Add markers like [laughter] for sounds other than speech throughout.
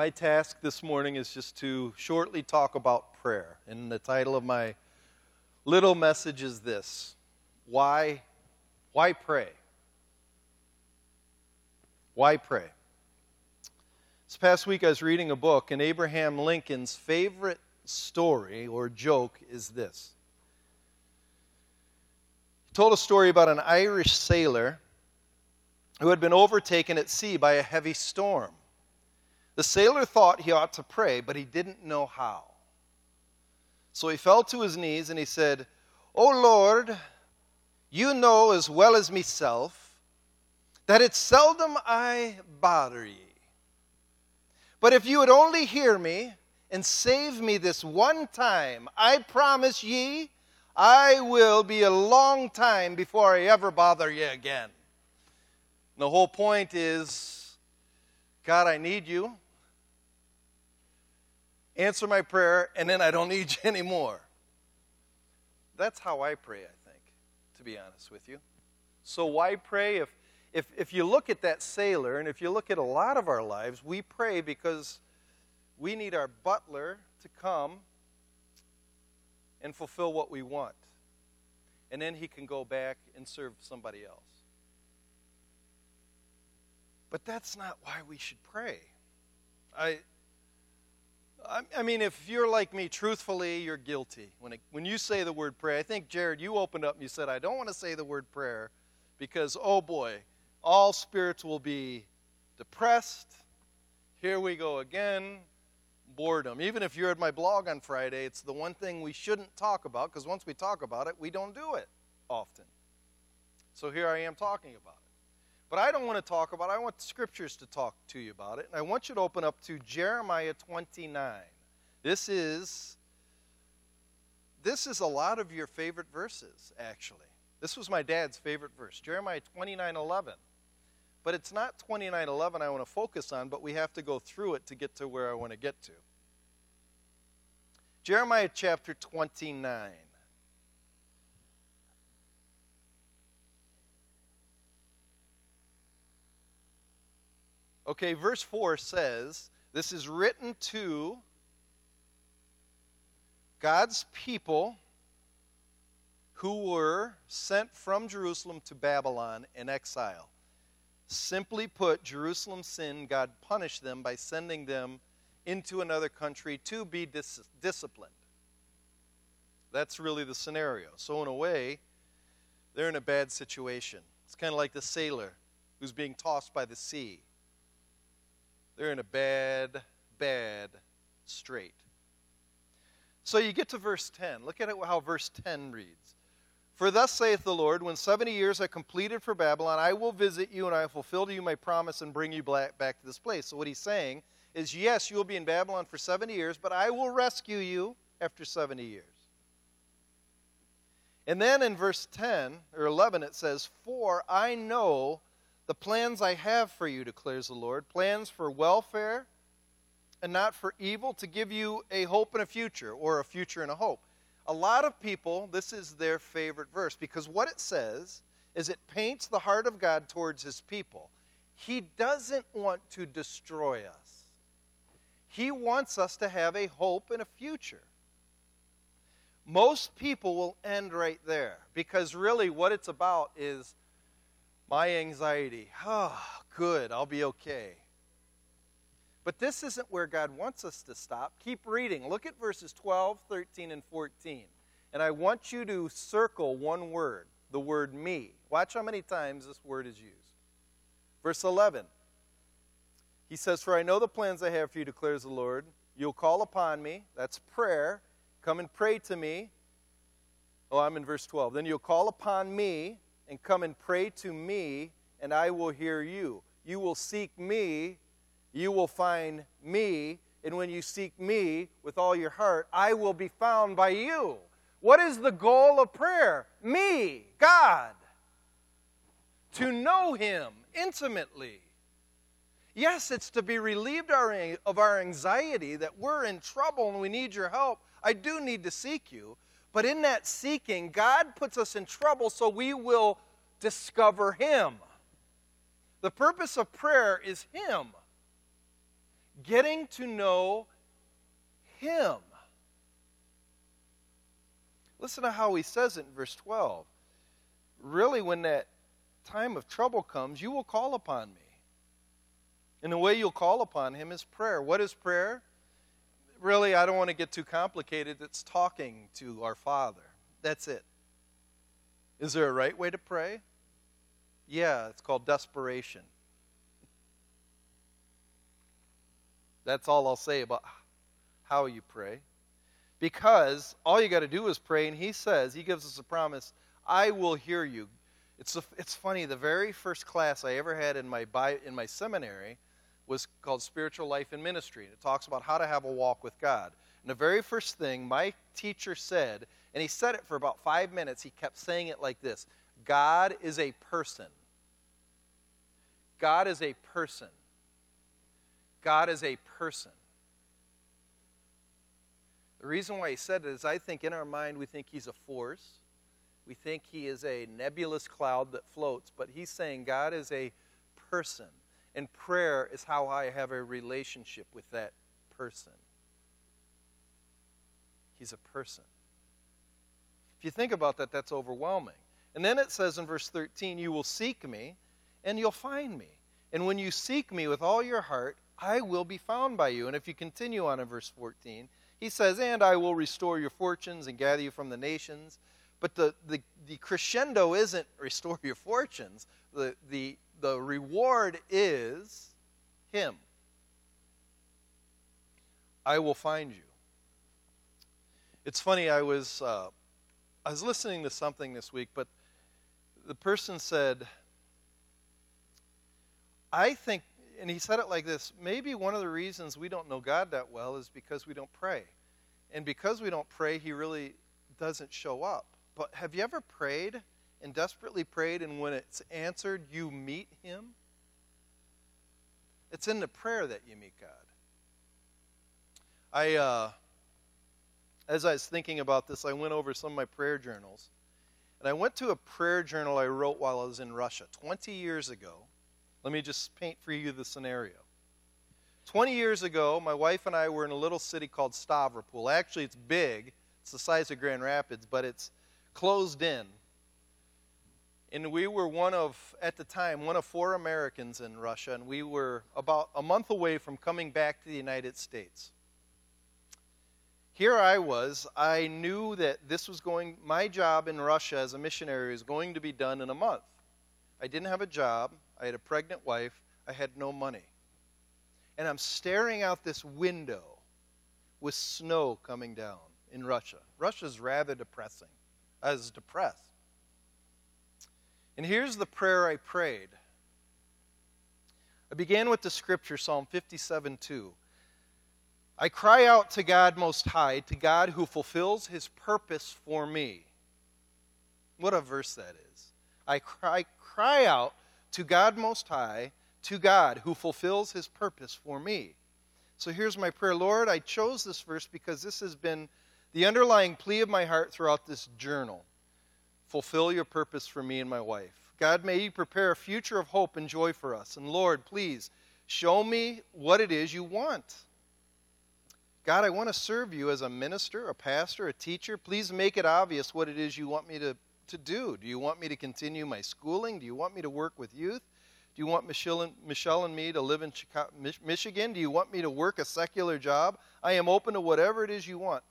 My task this morning is just to shortly talk about prayer. And the title of my little message is this Why, why pray? Why pray? This past week I was reading a book, and Abraham Lincoln's favorite story or joke is this. He told a story about an Irish sailor who had been overtaken at sea by a heavy storm. The sailor thought he ought to pray, but he didn't know how. So he fell to his knees and he said, O Lord, you know as well as myself that it's seldom I bother ye. But if you would only hear me and save me this one time, I promise ye, I will be a long time before I ever bother ye again. And The whole point is God, I need you. Answer my prayer, and then I don't need you [laughs] anymore. That's how I pray, I think, to be honest with you. So, why pray? If, if, if you look at that sailor, and if you look at a lot of our lives, we pray because we need our butler to come and fulfill what we want. And then he can go back and serve somebody else. But that's not why we should pray. I, I mean, if you're like me, truthfully, you're guilty. When, it, when you say the word prayer, I think, Jared, you opened up and you said, I don't want to say the word prayer because, oh boy, all spirits will be depressed. Here we go again. Boredom. Even if you're at my blog on Friday, it's the one thing we shouldn't talk about because once we talk about it, we don't do it often. So here I am talking about it. But I don't want to talk about it. I want scriptures to talk to you about it. And I want you to open up to Jeremiah 29. This is this is a lot of your favorite verses, actually. This was my dad's favorite verse, Jeremiah 29 11. But it's not 29 11 I want to focus on, but we have to go through it to get to where I want to get to. Jeremiah chapter 29. Okay, verse 4 says, This is written to God's people who were sent from Jerusalem to Babylon in exile. Simply put, Jerusalem sinned, God punished them by sending them into another country to be dis- disciplined. That's really the scenario. So, in a way, they're in a bad situation. It's kind of like the sailor who's being tossed by the sea. They're in a bad, bad strait. So you get to verse 10. Look at how verse 10 reads. For thus saith the Lord, when 70 years are completed for Babylon, I will visit you and I will fulfill to you my promise and bring you back to this place. So what he's saying is, yes, you will be in Babylon for 70 years, but I will rescue you after 70 years. And then in verse 10 or 11 it says, For I know the plans I have for you, declares the Lord plans for welfare and not for evil, to give you a hope and a future, or a future and a hope. A lot of people, this is their favorite verse because what it says is it paints the heart of God towards his people. He doesn't want to destroy us, he wants us to have a hope and a future. Most people will end right there because really what it's about is my anxiety. Oh, good, I'll be okay. But this isn't where God wants us to stop. Keep reading. Look at verses 12, 13, and 14. And I want you to circle one word, the word me. Watch how many times this word is used. Verse 11. He says, For I know the plans I have for you, declares the Lord. You'll call upon me. That's prayer. Come and pray to me. Oh, I'm in verse 12. Then you'll call upon me and come and pray to me, and I will hear you. You will seek me, you will find me, and when you seek me with all your heart, I will be found by you. What is the goal of prayer? Me, God. To know Him intimately. Yes, it's to be relieved of our anxiety that we're in trouble and we need your help. I do need to seek you. But in that seeking, God puts us in trouble so we will discover Him. The purpose of prayer is Him. getting to know Him. Listen to how he says it in verse 12. Really, when that time of trouble comes, you will call upon me. And the way you'll call upon him is prayer. What is prayer? Really, I don't want to get too complicated. It's talking to our Father. That's it. Is there a right way to pray? Yeah, it's called desperation. That's all I'll say about how you pray. Because all you got to do is pray, and He says, He gives us a promise, I will hear you. It's, a, it's funny, the very first class I ever had in my, in my seminary was called Spiritual Life and Ministry. And it talks about how to have a walk with God. And the very first thing my teacher said, and he said it for about five minutes, he kept saying it like this God is a person. God is a person. God is a person. The reason why he said it is I think in our mind we think he's a force. We think he is a nebulous cloud that floats, but he's saying God is a person. And prayer is how I have a relationship with that person. He's a person. If you think about that, that's overwhelming. And then it says in verse 13, You will seek me, and you'll find me. And when you seek me with all your heart, I will be found by you. And if you continue on in verse 14, he says, And I will restore your fortunes and gather you from the nations. But the, the, the crescendo isn't restore your fortunes. The, the, the reward is Him. I will find you. It's funny, I was, uh, I was listening to something this week, but the person said, I think and he said it like this maybe one of the reasons we don't know God that well is because we don't pray. And because we don't pray, he really doesn't show up. But have you ever prayed and desperately prayed, and when it's answered, you meet him? It's in the prayer that you meet God. I, uh, as I was thinking about this, I went over some of my prayer journals. And I went to a prayer journal I wrote while I was in Russia 20 years ago. Let me just paint for you the scenario. 20 years ago, my wife and I were in a little city called Stavropol. Actually, it's big, it's the size of Grand Rapids, but it's closed in. And we were one of, at the time, one of four Americans in Russia, and we were about a month away from coming back to the United States. Here I was, I knew that this was going, my job in Russia as a missionary was going to be done in a month. I didn't have a job, I had a pregnant wife. I had no money. And I'm staring out this window with snow coming down in Russia. Russia's rather depressing. I was depressed. And here's the prayer I prayed. I began with the scripture, Psalm 57 2. I cry out to God Most High, to God who fulfills his purpose for me. What a verse that is. I cry, cry out to God Most High, to God who fulfills his purpose for me. So here's my prayer Lord, I chose this verse because this has been the underlying plea of my heart throughout this journal. Fulfill your purpose for me and my wife. God, may you prepare a future of hope and joy for us. And Lord, please show me what it is you want. God, I want to serve you as a minister, a pastor, a teacher. Please make it obvious what it is you want me to to do? Do you want me to continue my schooling? Do you want me to work with youth? Do you want Michelle and, Michelle and me to live in Chicago, Michigan? Do you want me to work a secular job? I am open to whatever it is you want.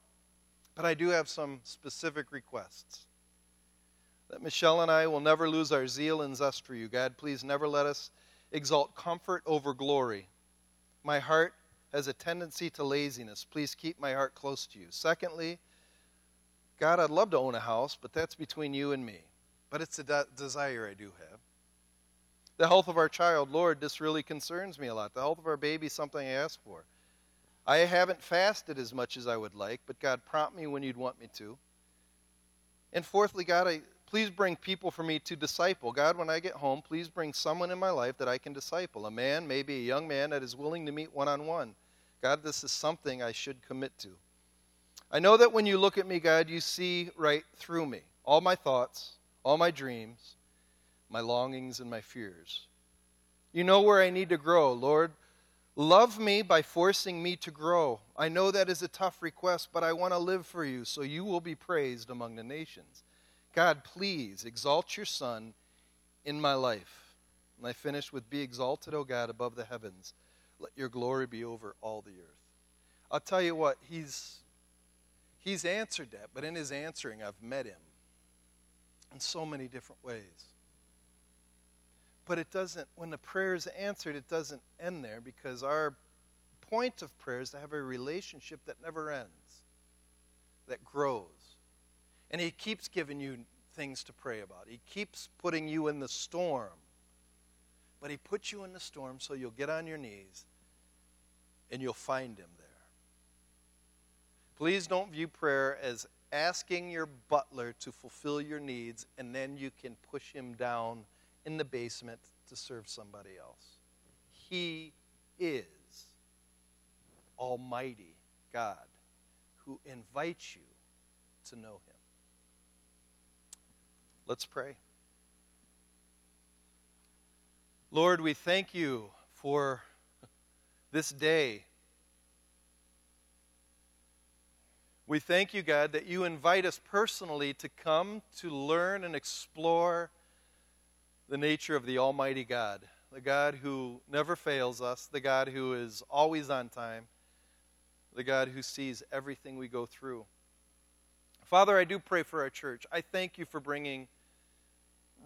But I do have some specific requests. That Michelle and I will never lose our zeal and zest for you. God, please never let us exalt comfort over glory. My heart has a tendency to laziness. Please keep my heart close to you. Secondly, God, I'd love to own a house, but that's between you and me. But it's a de- desire I do have. The health of our child, Lord, this really concerns me a lot. The health of our baby something I ask for. I haven't fasted as much as I would like, but God, prompt me when you'd want me to. And fourthly, God, I, please bring people for me to disciple. God, when I get home, please bring someone in my life that I can disciple. A man, maybe a young man that is willing to meet one on one. God, this is something I should commit to. I know that when you look at me, God, you see right through me all my thoughts, all my dreams, my longings, and my fears. You know where I need to grow. Lord, Love me by forcing me to grow. I know that is a tough request, but I want to live for you, so you will be praised among the nations. God, please exalt your Son in my life. And I finish with Be exalted, O God, above the heavens. Let your glory be over all the earth. I'll tell you what, he's, he's answered that, but in his answering, I've met him in so many different ways. But it doesn't, when the prayer is answered, it doesn't end there because our point of prayer is to have a relationship that never ends, that grows. And He keeps giving you things to pray about, He keeps putting you in the storm. But He puts you in the storm so you'll get on your knees and you'll find Him there. Please don't view prayer as asking your butler to fulfill your needs and then you can push him down in the basement to serve somebody else. He is Almighty God who invites you to know Him. Let's pray. Lord, we thank you for this day. We thank you, God, that you invite us personally to come to learn and explore the nature of the Almighty God, the God who never fails us, the God who is always on time, the God who sees everything we go through. Father, I do pray for our church. I thank you for bringing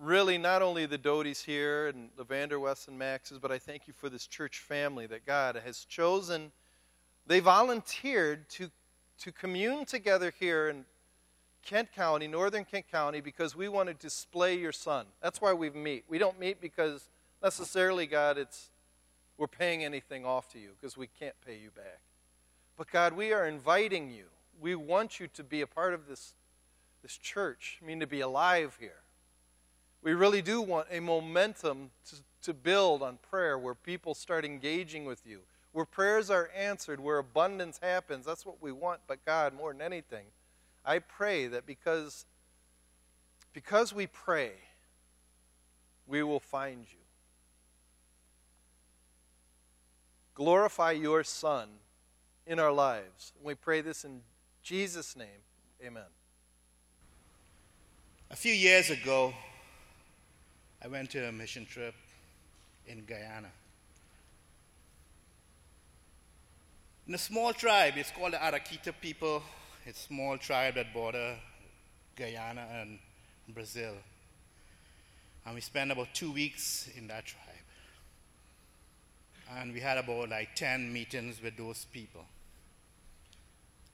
really not only the Doties here and the West and Maxes, but I thank you for this church family that God has chosen. They volunteered to, to commune together here in Kent County, northern Kent County, because we want to display your son. That's why we meet. We don't meet because necessarily, God, it's we're paying anything off to you because we can't pay you back. But God, we are inviting you. We want you to be a part of this, this church. I mean, to be alive here. We really do want a momentum to, to build on prayer where people start engaging with you, where prayers are answered, where abundance happens. That's what we want. But God, more than anything, I pray that because, because we pray, we will find you. Glorify your Son in our lives. We pray this in Jesus' name. Amen. A few years ago, I went to a mission trip in Guyana. In a small tribe, it's called the Arikara people It's a small tribe that border Guyana and Brazil. And we spent about two weeks in that tribe. And we had about like 10 meetings with those people.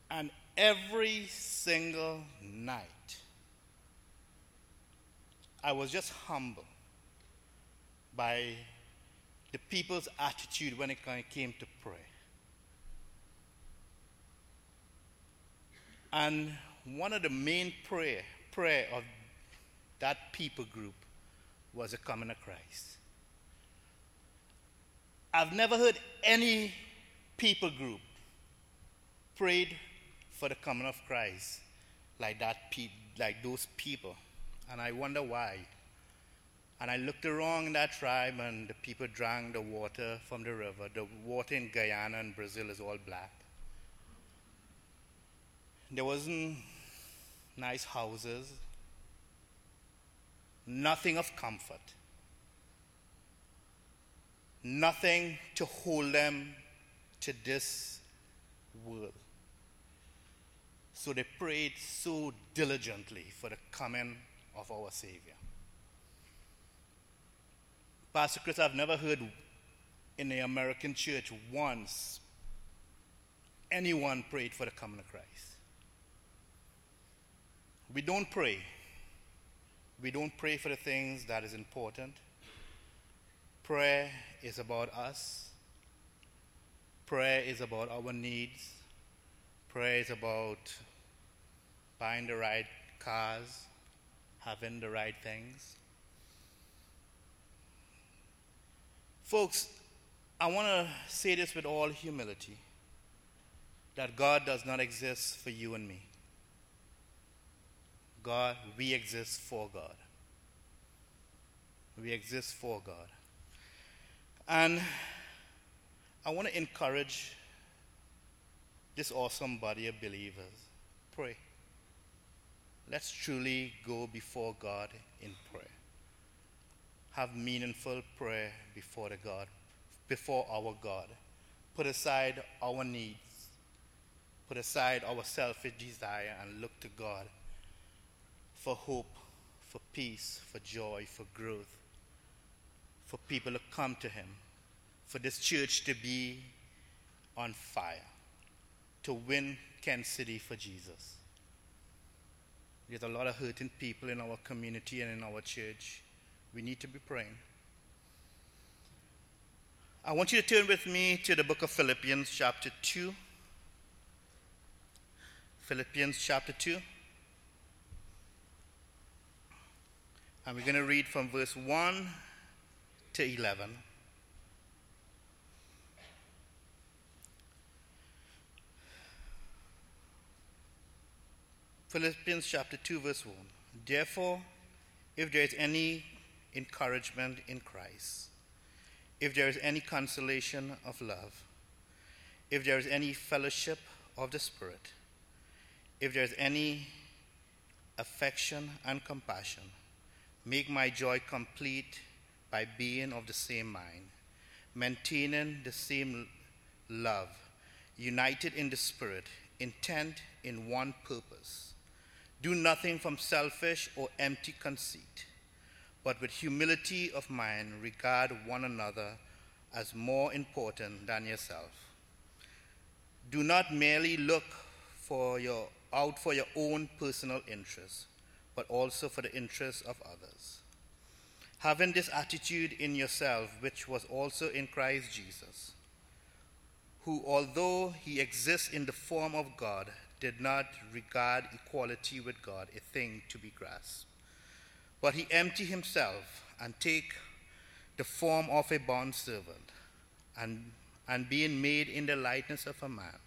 And every single night, I was just humbled by the people's attitude when it came to pray. And one of the main prayer, prayer of that people group was the coming of Christ. I've never heard any people group prayed for the coming of Christ like that, like those people, and I wonder why. And I looked around in that tribe, and the people drank the water from the river. The water in Guyana and Brazil is all black. There wasn't nice houses, nothing of comfort, nothing to hold them to this world. So they prayed so diligently for the coming of our Savior. Pastor Chris, I've never heard in the American church once anyone prayed for the coming of Christ. We don't pray. We don't pray for the things that is important. Prayer is about us. Prayer is about our needs. Prayer is about buying the right cars, having the right things. Folks, I want to say this with all humility that God does not exist for you and me. God, we exist for God. We exist for God. And I want to encourage this awesome body of believers. Pray. Let's truly go before God in prayer. Have meaningful prayer before the God, before our God. Put aside our needs. Put aside our selfish desire and look to God for hope, for peace, for joy, for growth, for people to come to Him, for this church to be on fire, to win Kent City for Jesus. There's a lot of hurting people in our community and in our church. We need to be praying. I want you to turn with me to the book of Philippians, chapter 2. Philippians, chapter 2. And we're going to read from verse 1 to 11. Philippians chapter 2, verse 1. Therefore, if there is any encouragement in Christ, if there is any consolation of love, if there is any fellowship of the Spirit, if there is any affection and compassion, make my joy complete by being of the same mind, maintaining the same love, united in the Spirit, intent in one purpose. Do nothing from selfish or empty conceit, but with humility of mind regard one another as more important than yourself. Do not merely look for your, out for your own personal interests, but also for the interests of others. Having this attitude in yourself, which was also in Christ Jesus, who, although he exists in the form of God, did not regard equality with God a thing to be grasped. But he emptied himself and take the form of a bondservant, and, and being made in the likeness of a man,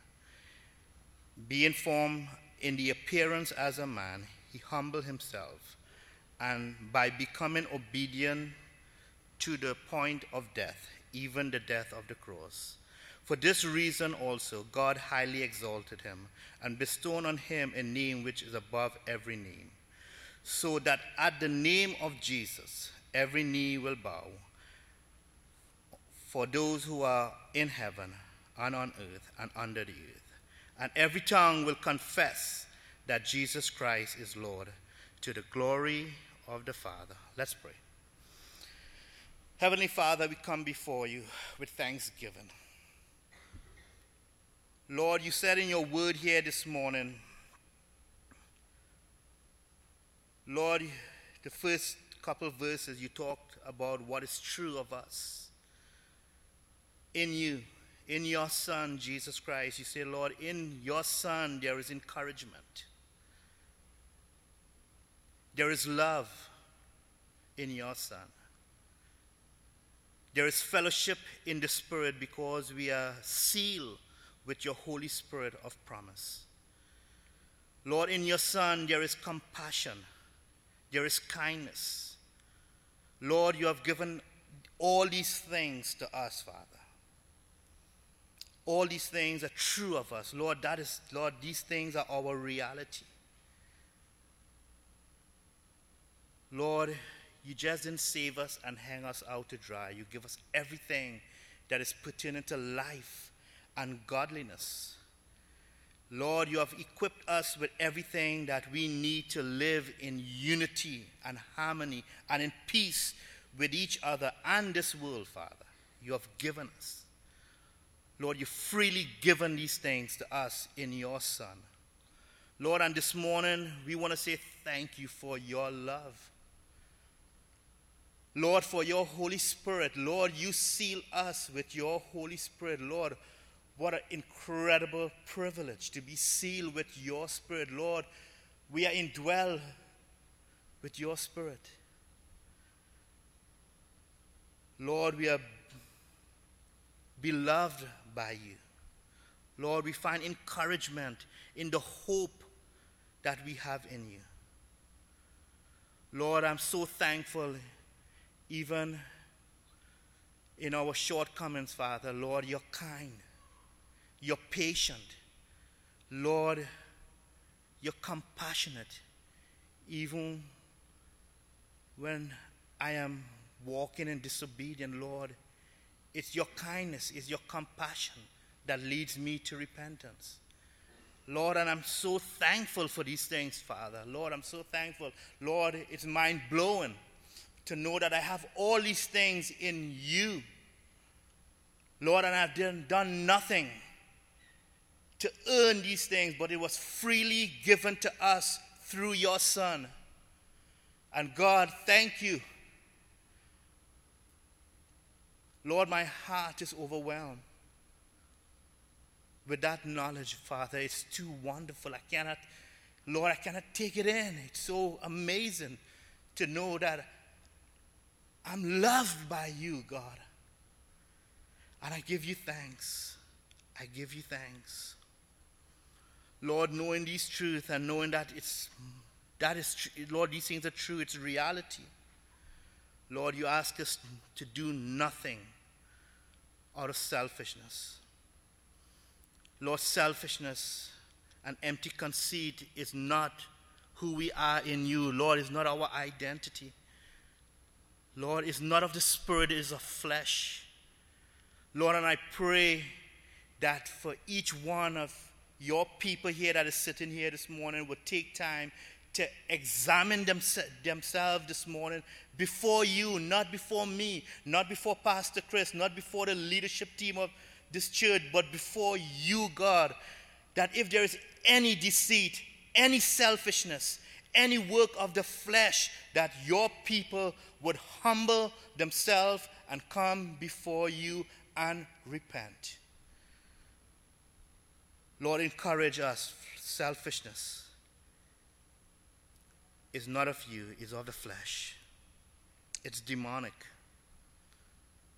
being formed in the appearance as a man, he humbled himself, and by becoming obedient to the point of death, even the death of the cross, for this reason also, God highly exalted him and bestowed on him a name which is above every name, so that at the name of Jesus, every knee will bow for those who are in heaven and on earth and under the earth. And every tongue will confess that Jesus Christ is Lord to the glory of the Father. Let's pray. Heavenly Father, we come before you with thanksgiving. Lord, you said in your word here this morning, Lord, the first couple verses you talked about what is true of us. In you, in your Son, Jesus Christ, you say, Lord, in your Son there is encouragement. There is love in your Son. There is fellowship in the Spirit because we are sealed with your Holy Spirit of promise. Lord, in your Son, there is compassion, there is kindness. Lord, you have given all these things to us, Father. All these things are true of us. Lord, that is, Lord, these things are our reality. Lord, you just didn't save us and hang us out to dry. You give us everything that is pertinent to life and godliness. Lord, you have equipped us with everything that we need to live in unity and harmony and in peace with each other and this world, Father. You have given us. Lord, you've freely given these things to us in your Son. Lord, and this morning we want to say thank you for your love. Lord, for your Holy Spirit. Lord, you seal us with your Holy Spirit. Lord, what an incredible privilege to be sealed with your spirit. Lord, we are indwelled with your spirit. Lord, we are beloved by you. Lord, we find encouragement in the hope that we have in you. Lord, I'm so thankful, even in our shortcomings, Father. Lord, you're kind, you're patient. Lord, you're compassionate, even when I am walking in disobedience, Lord. It's your kindness, it's your compassion that leads me to repentance. Lord, and I'm so thankful for these things, Father. Lord, I'm so thankful. Lord, it's mind blowing to know that I have all these things in you. Lord, and I've done, done nothing to earn these things, but it was freely given to us through your Son. And God, thank you. Lord, my heart is overwhelmed with that knowledge, Father. It's too wonderful. I cannot, Lord, I cannot take it in. It's so amazing to know that I'm loved by you, God. And I give you thanks. I give you thanks. Lord, knowing these truths and knowing that it's that is Lord, these things are true, it's reality. Lord, you ask us to do nothing out of selfishness. Lord, selfishness and empty conceit is not who we are in you. Lord, is not our identity. Lord, it's not of the spirit, it is of flesh. Lord, and I pray that for each one of your people here that is sitting here this morning would take time to examine them, themselves this morning before you, not before me, not before Pastor Chris, not before the leadership team of this church, but before you, God, that if there is any deceit, any selfishness, any work of the flesh, that your people would humble themselves and come before you and repent. Lord, encourage us. Selfishness is not of you, it's of the flesh. It's demonic,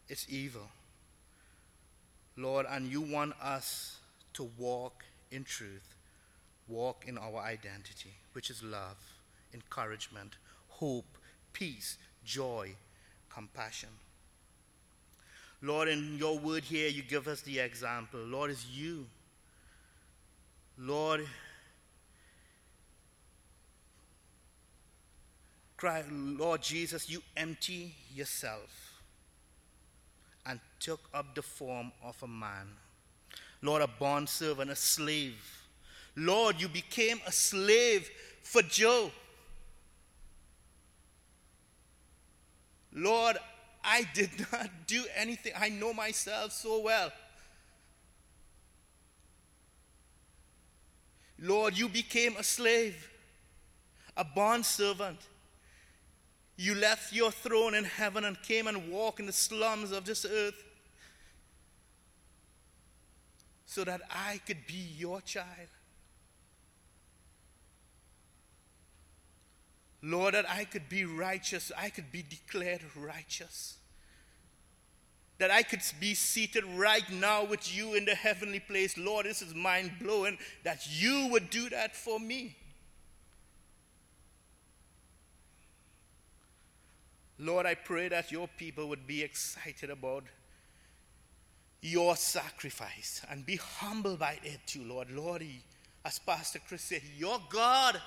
it's evil. Lord, and you want us to walk in truth, walk in our identity, which is love, encouragement, hope, peace, joy, compassion. Lord, in your word here, you give us the example. Lord, is you. Lord, cry, Lord Jesus, you empty yourself and took up the form of a man. Lord, a bond servant, a slave. Lord, you became a slave for Joe. Lord, I did [laughs] not do anything. I know myself so well. Lord, you became a slave, a bond servant. You left your throne in heaven and came and walked in the slums of this earth so that I could be your child. Lord, that I could be righteous, I could be declared righteous. That I could be seated right now with you in the heavenly place. Lord, this is mind blowing that you would do that for me. Lord, I pray that your people would be excited about your sacrifice and be humbled by it too, Lord. Lord, as Pastor Chris said, you're God.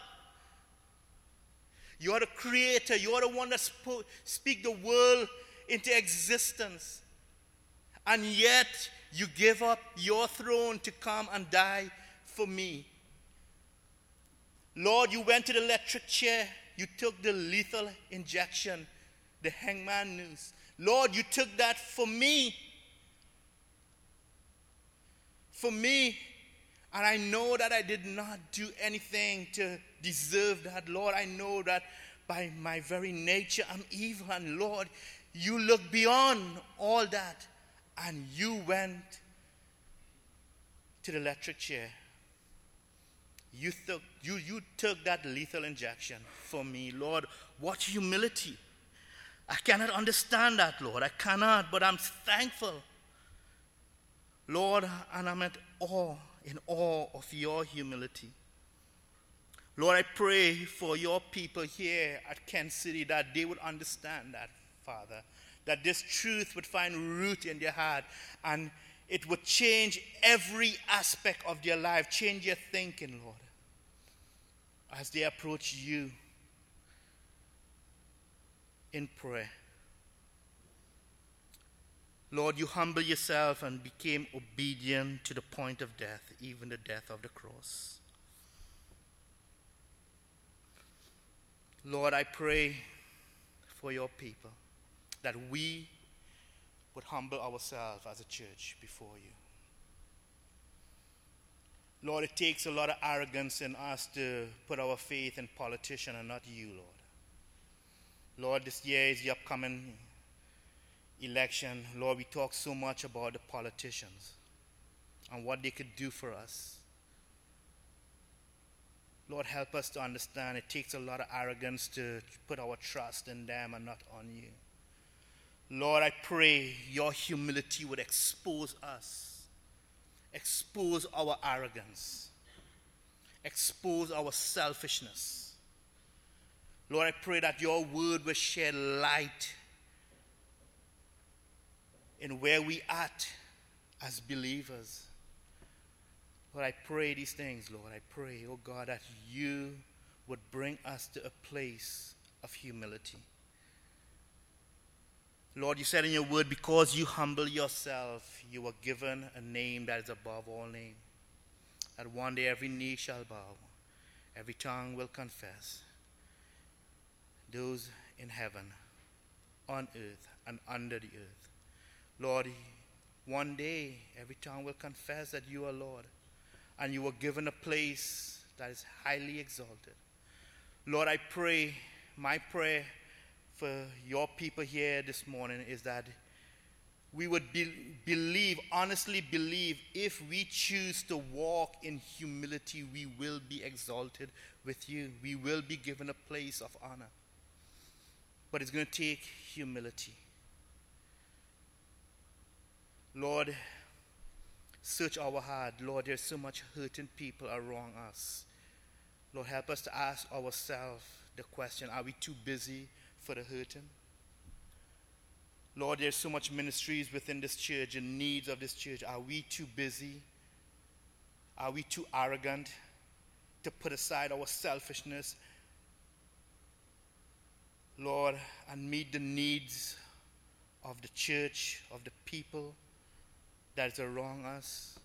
You're the creator. You're the one that spo- speak the world into existence. And yet you give up your throne to come and die for me. Lord, you went to the electric chair. You took the lethal injection the hangman noose. Lord, you took that for me. For me. And I know that I did not do anything to deserve that. Lord, I know that by my very nature I'm evil. And Lord, you look beyond all that and you went to the electric chair. You took, you, you took that lethal injection for me. Lord, what humility. I cannot understand that, Lord. I cannot, but I'm thankful. Lord, and I'm at awe, in awe of your humility. Lord, I pray for your people here at Kent City that they would understand that, Father. That this truth would find root in their heart and it would change every aspect of their life, change their thinking, Lord, as they approach you in prayer. Lord, you humble yourself and became obedient to the point of death, even the death of the cross. Lord, I pray for your people that we would humble ourselves as a church before you. Lord, it takes a lot of arrogance in us to put our faith in politicians and not you, Lord. Lord, this year is the upcoming election. Lord, we talk so much about the politicians and what they could do for us. Lord, help us to understand it takes a lot of arrogance to put our trust in them and not on you. Lord, I pray your humility would expose us, expose our arrogance, expose our selfishness. Lord, I pray that your word will shed light in where we at as believers. Lord, I pray these things, Lord. I pray, oh God, that you would bring us to a place of humility. Lord, you said in your word, because you humble yourself, you were given a name that is above all names. That one day every knee shall bow, every tongue will confess. Those in heaven, on earth, and under the earth. Lord, one day every tongue will confess that you are Lord, and you were given a place that is highly exalted. Lord, I pray, my prayer for your people here this morning is that we would be, believe, honestly believe, if we choose to walk in humility, we will be exalted with you. We will be given a place of honor. But it's going to take humility. Lord, search our heart. Lord, there's so much hurting people around us. Lord, help us to ask ourselves the question are we too busy for the hurting? Lord, there's so much ministries within this church and needs of this church. Are we too busy? Are we too arrogant to put aside our selfishness, Lord, and meet the needs of the church, of the people that is around us?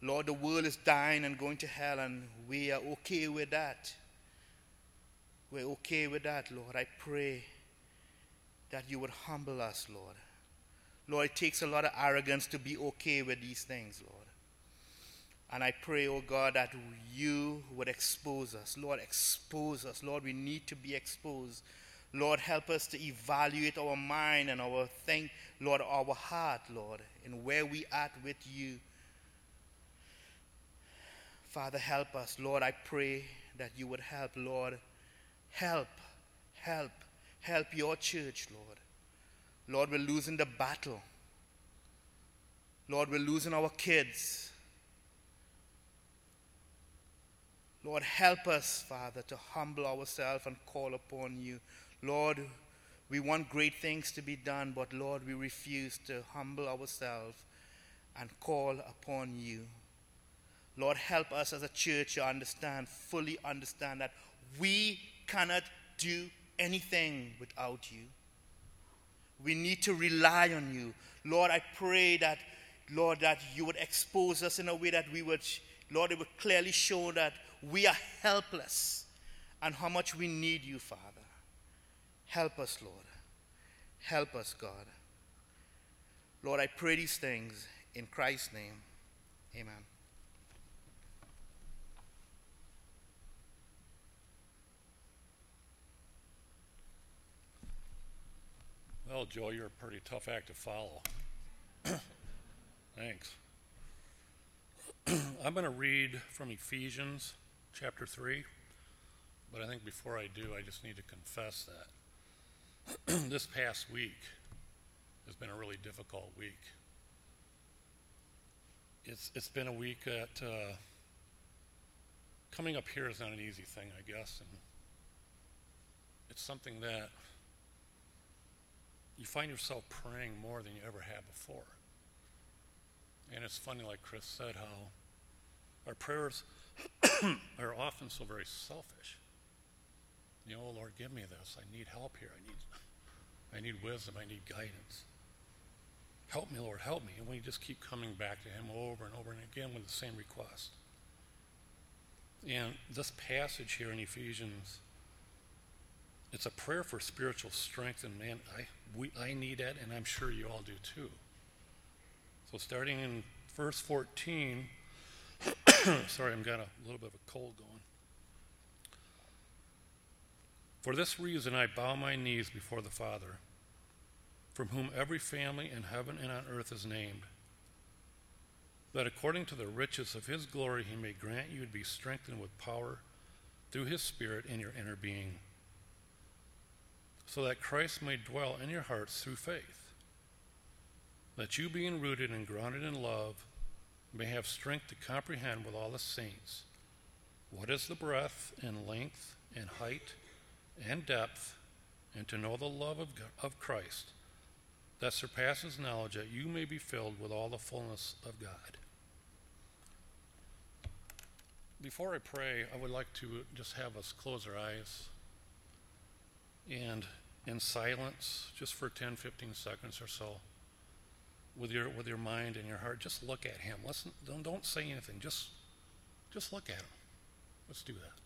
Lord, the world is dying and going to hell, and we are okay with that. We're okay with that, Lord. I pray that you would humble us, Lord. Lord, it takes a lot of arrogance to be okay with these things, Lord. And I pray, oh God, that you would expose us. Lord, expose us. Lord, we need to be exposed. Lord, help us to evaluate our mind and our think, Lord, our heart, Lord, and where we at with you. Father, help us. Lord, I pray that you would help, Lord. Help, help, help your church, Lord. Lord, we're losing the battle. Lord, we're losing our kids. Lord, help us, Father, to humble ourselves and call upon you. Lord, we want great things to be done, but Lord, we refuse to humble ourselves and call upon you. Lord, help us as a church to understand, fully understand that we cannot do anything without you. We need to rely on you. Lord, I pray that, Lord, that you would expose us in a way that we would, Lord, it would clearly show that we are helpless and how much we need you, Father. Help us, Lord. Help us, God. Lord, I pray these things in Christ's name. Amen. Well, Joe, you're a pretty tough act to follow. Thanks. [clears throat] I'm going to read from Ephesians chapter 3, but I think before I do, I just need to confess that [clears throat] this past week has been a really difficult week. It's, it's been a week that uh, coming up here is not an easy thing, I guess, and it's something that you find yourself praying more than you ever have before. And it's funny, like Chris said, how our prayers [coughs] are often so very selfish. You know, oh, Lord, give me this. I need help here. I need, I need wisdom. I need guidance. Help me, Lord, help me. And we just keep coming back to Him over and over and again with the same request. And this passage here in Ephesians, it's a prayer for spiritual strength, and man, I, we, I need that, and I'm sure you all do too. So starting in verse 14, [coughs] sorry, I've got a little bit of a cold going. For this reason I bow my knees before the Father, from whom every family in heaven and on earth is named, that according to the riches of his glory he may grant you to be strengthened with power through his Spirit in your inner being, so that Christ may dwell in your hearts through faith, that you, being rooted and grounded in love, may have strength to comprehend with all the saints what is the breadth and length and height and depth, and to know the love of, God, of Christ that surpasses knowledge, that you may be filled with all the fullness of God. Before I pray, I would like to just have us close our eyes and in silence, just for 10, 15 seconds or so, with your, with your mind and your heart, just look at him. Listen, don't, don't say anything. Just, just look at him. Let's do that.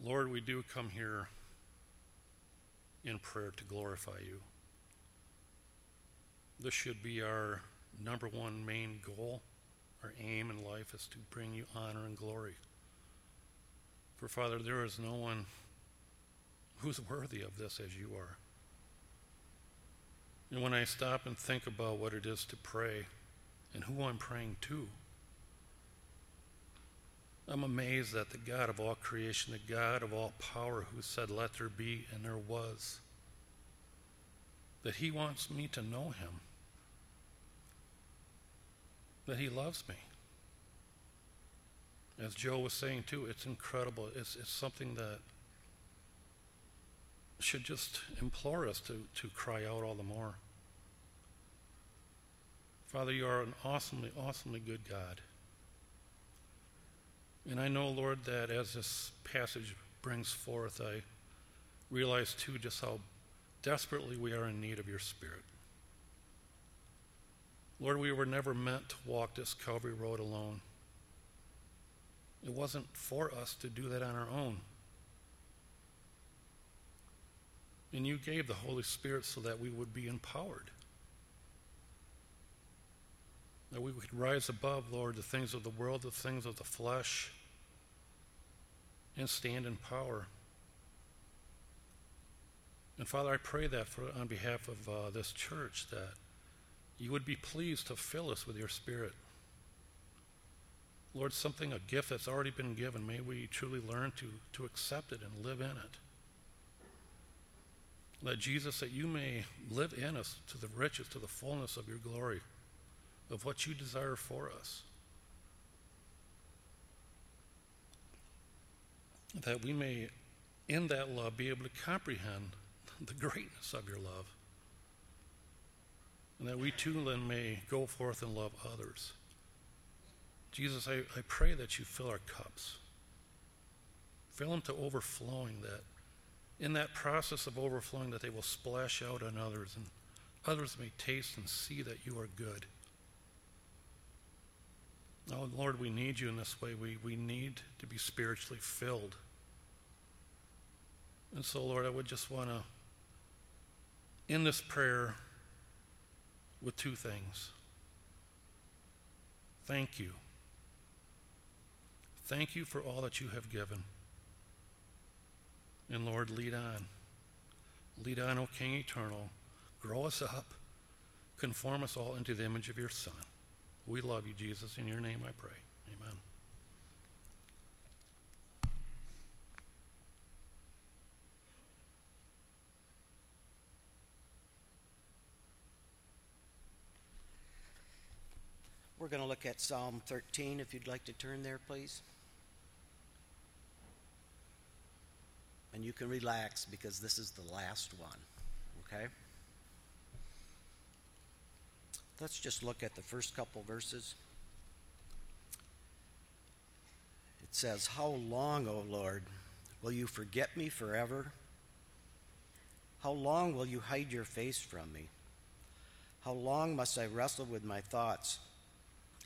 Lord, we do come here in prayer to glorify you. This should be our number one main goal. Our aim in life is to bring you honor and glory. For Father, there is no one who's [laughs] worthy of this as you are. And when I stop and think about what it is to pray and who I'm praying to, I'm amazed that the God of all creation, the God of all power, who said, Let there be, and there was, that He wants me to know Him, that He loves me. As Joe was saying too, it's incredible. It's, it's something that should just implore us to, to cry out all the more. Father, you are an awesomely, awesomely good God. And I know, Lord, that as this passage brings forth, I realize too just how desperately we are in need of your Spirit. Lord, we were never meant to walk this Calvary Road alone. It wasn't for us to do that on our own. And you gave the Holy Spirit so that we would be empowered. That we could rise above, Lord, the things of the world, the things of the flesh, and stand in power. And Father, I pray that for, on behalf of uh, this church, that you would be pleased to fill us with your Spirit. Lord, something, a gift that's already been given, may we truly learn to, to accept it and live in it. Let Jesus, that you may live in us to the riches, to the fullness of your glory, of what you desire for us. That we may, in that love, be able to comprehend the greatness of your love. And that we too then may go forth and love others. Jesus, I, I pray that you fill our cups. Fill them to overflowing, that in that process of overflowing, that they will splash out on others, and others may taste and see that you are good. Oh, Lord, we need you in this way. We, we need to be spiritually filled. And so, Lord, I would just want to end this prayer with two things. Thank you. Thank you for all that you have given. And Lord, lead on. Lead on, O King Eternal. Grow us up. Conform us all into the image of your Son. We love you, Jesus. In your name I pray. Amen. We're going to look at Psalm 13. If you'd like to turn there, please. And you can relax because this is the last one, okay? Let's just look at the first couple verses. It says, How long, O Lord, will you forget me forever? How long will you hide your face from me? How long must I wrestle with my thoughts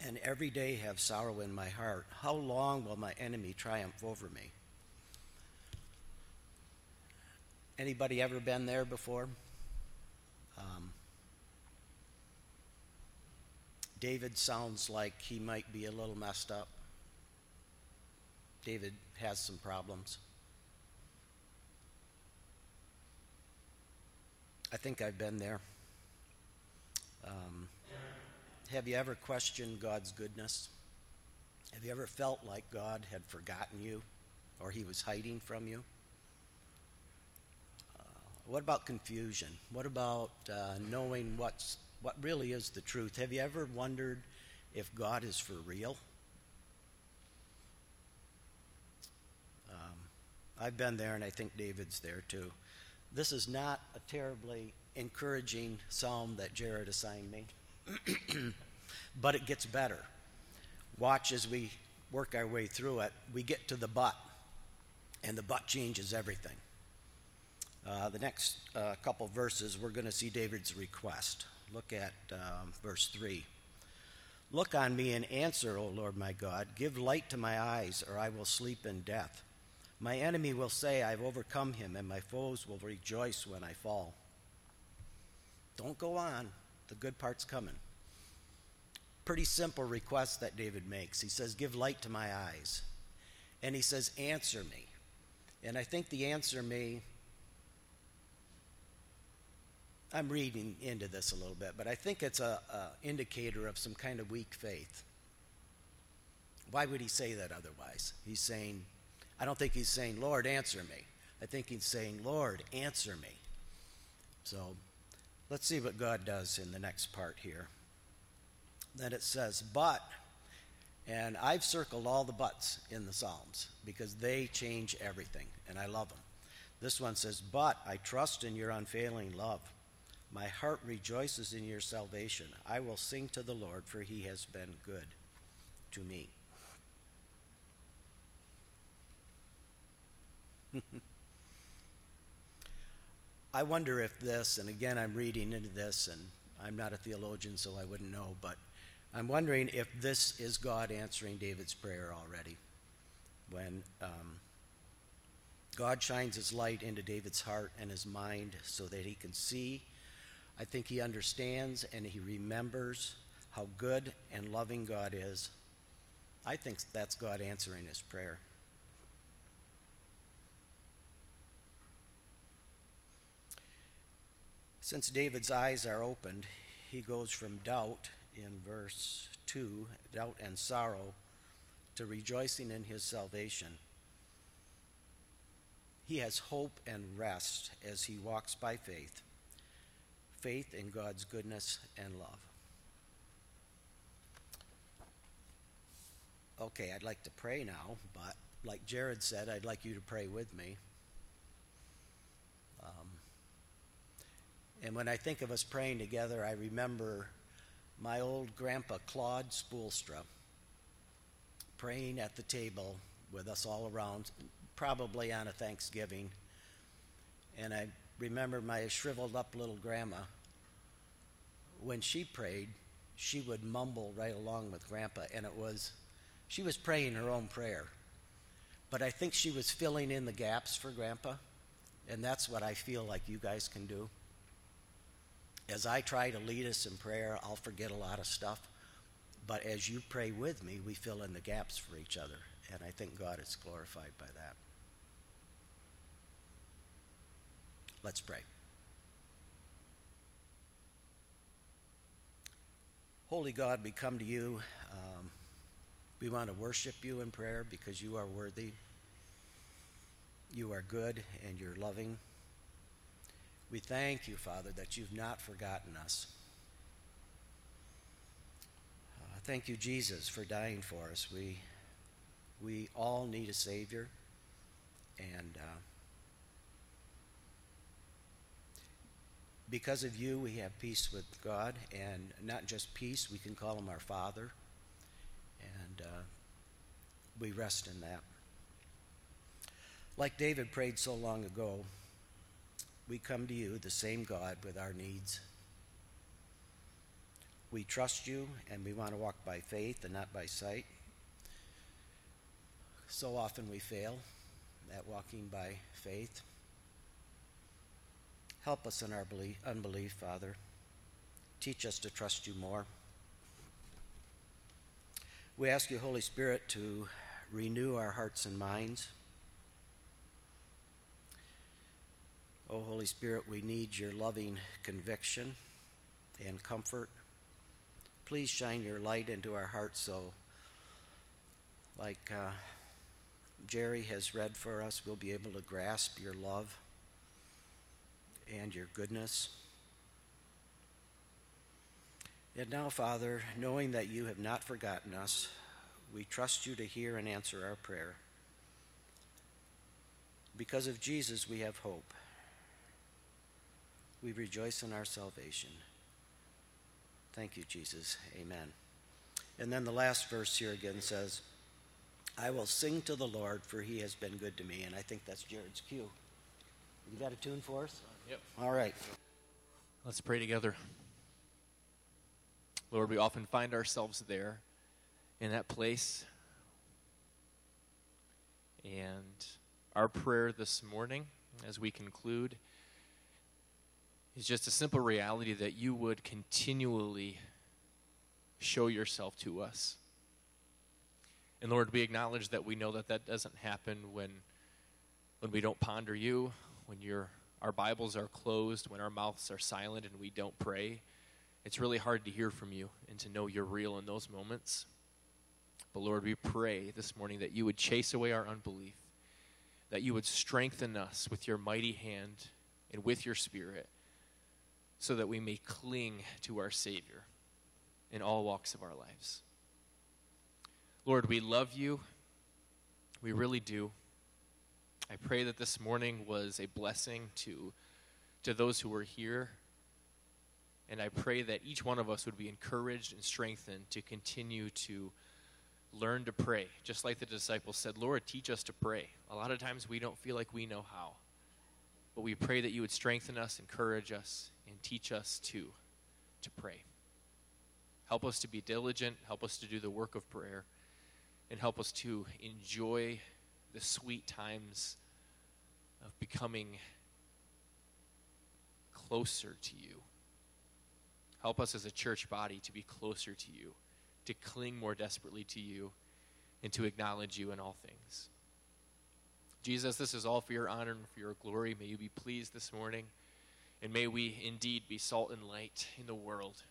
and every day have sorrow in my heart? How long will my enemy triumph over me? Anybody ever been there before? Um, David sounds like he might be a little messed up. David has some problems. I think I've been there. Um, have you ever questioned God's goodness? Have you ever felt like God had forgotten you or he was hiding from you? Uh, what about confusion? What about uh, knowing what's, what really is the truth? Have you ever wondered if God is for real? Um, I've been there, and I think David's there too. This is not a terribly encouraging psalm that Jared assigned me, [clears throat] but it gets better. Watch as we work our way through it. We get to the but, and the but changes everything. Uh, the next uh, couple verses, we're going to see David's request. Look at um, verse 3. Look on me and answer, O Lord my God. Give light to my eyes, or I will sleep in death. My enemy will say, I've overcome him, and my foes will rejoice when I fall. Don't go on. The good part's coming. Pretty simple request that David makes. He says, Give light to my eyes. And he says, Answer me. And I think the answer me, I'm reading into this a little bit, but I think it's a, indicator of some kind of weak faith. Why would he say that otherwise? He's saying, I don't think he's saying, Lord, answer me. I think he's saying, Lord, answer me. So let's see what God does in the next part here. Then it says, but, and I've circled all the buts in the Psalms because they change everything, and I love them. This one says, But I trust in your unfailing love. My heart rejoices in your salvation. I will sing to the Lord, for he has been good to me. [laughs] I wonder if this, and again, I'm reading into this, and I'm not a theologian, so I wouldn't know, but I'm wondering if this is God answering David's prayer already. When um, God shines his light into David's heart and his mind so that he can see, I think he understands and he remembers how good and loving God is. I think that's God answering his prayer. Since David's eyes are opened, he goes from doubt in verse 2, doubt and sorrow, to rejoicing in his salvation. He has hope and rest as he walks by faith, faith in God's goodness and love. Okay, I'd like to pray now, but like Jared said, I'd like you to pray with me. Um, and when I think of us praying together, I remember my old grandpa Claude Spoolstra praying at the table with us all around, probably on a Thanksgiving. And I remember my shriveled up little grandma. When she prayed, she would mumble right along with grandpa, and it was, she was praying her own prayer. But I think she was filling in the gaps for grandpa, and that's what I feel like you guys can do as I try to lead us in prayer, I'll forget a lot of stuff. But as you pray with me, we fill in the gaps for each other. And I think God is glorified by that. Let's pray. Holy God, we come to you. Um, we want to worship you in prayer because you are worthy. You are good and you're loving. We thank you, Father, that you've not forgotten us. Uh, thank you, Jesus, for dying for us. We, we all need a Savior. And uh, because of you, we have peace with God. And not just peace, we can call Him our Father. And uh, we rest in that. Like David prayed so long ago, we come to you, the same God, with our needs. We trust you and we want to walk by faith and not by sight. So often we fail at walking by faith. Help us in our belief, unbelief, Father. Teach us to trust you more. We ask you, Holy Spirit, to renew our hearts and minds. Oh, Holy Spirit, we need your loving conviction and comfort. Please shine your light into our hearts so, like uh, Jerry has read for us, we'll be able to grasp your love and your goodness. And now, Father, knowing that you have not forgotten us, we trust you to hear and answer our prayer. Because of Jesus, we have hope. We rejoice in our salvation. Thank you, Jesus. Amen. And then the last verse here again says, I will sing to the Lord, for he has been good to me. And I think that's Jared's cue. You got a tune for us? Yep. All right. Let's pray together. Lord, we often find ourselves there in that place. And our prayer this morning, as we conclude, is just a simple reality that you would continually show yourself to us. And Lord, we acknowledge that we know that that doesn't happen when when we don't ponder you, when your our Bibles are closed, when our mouths are silent and we don't pray. It's really hard to hear from you and to know you're real in those moments. But Lord, we pray this morning that you would chase away our unbelief, that you would strengthen us with your mighty hand and with your spirit so that we may cling to our Savior in all walks of our lives. Lord, we love you. We really do. I pray that this morning was a blessing to, to those who were here. And I pray that each one of us would be encouraged and strengthened to continue to learn to pray. Just like the disciples said, Lord, teach us to pray. A lot of times we don't feel like we know how. But we pray that you would strengthen us, encourage us, and teach us to, to pray. Help us to be diligent, help us to do the work of prayer, and help us to enjoy the sweet times of becoming closer to you. Help us as a church body to be closer to you, to cling more desperately to you, and to acknowledge you in all things. Jesus, this is all for your honor and for your glory. May you be pleased this morning, and may we indeed be salt and light in the world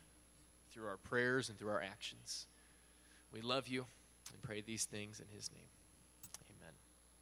through our prayers and through our actions. We love you and pray these things in his name.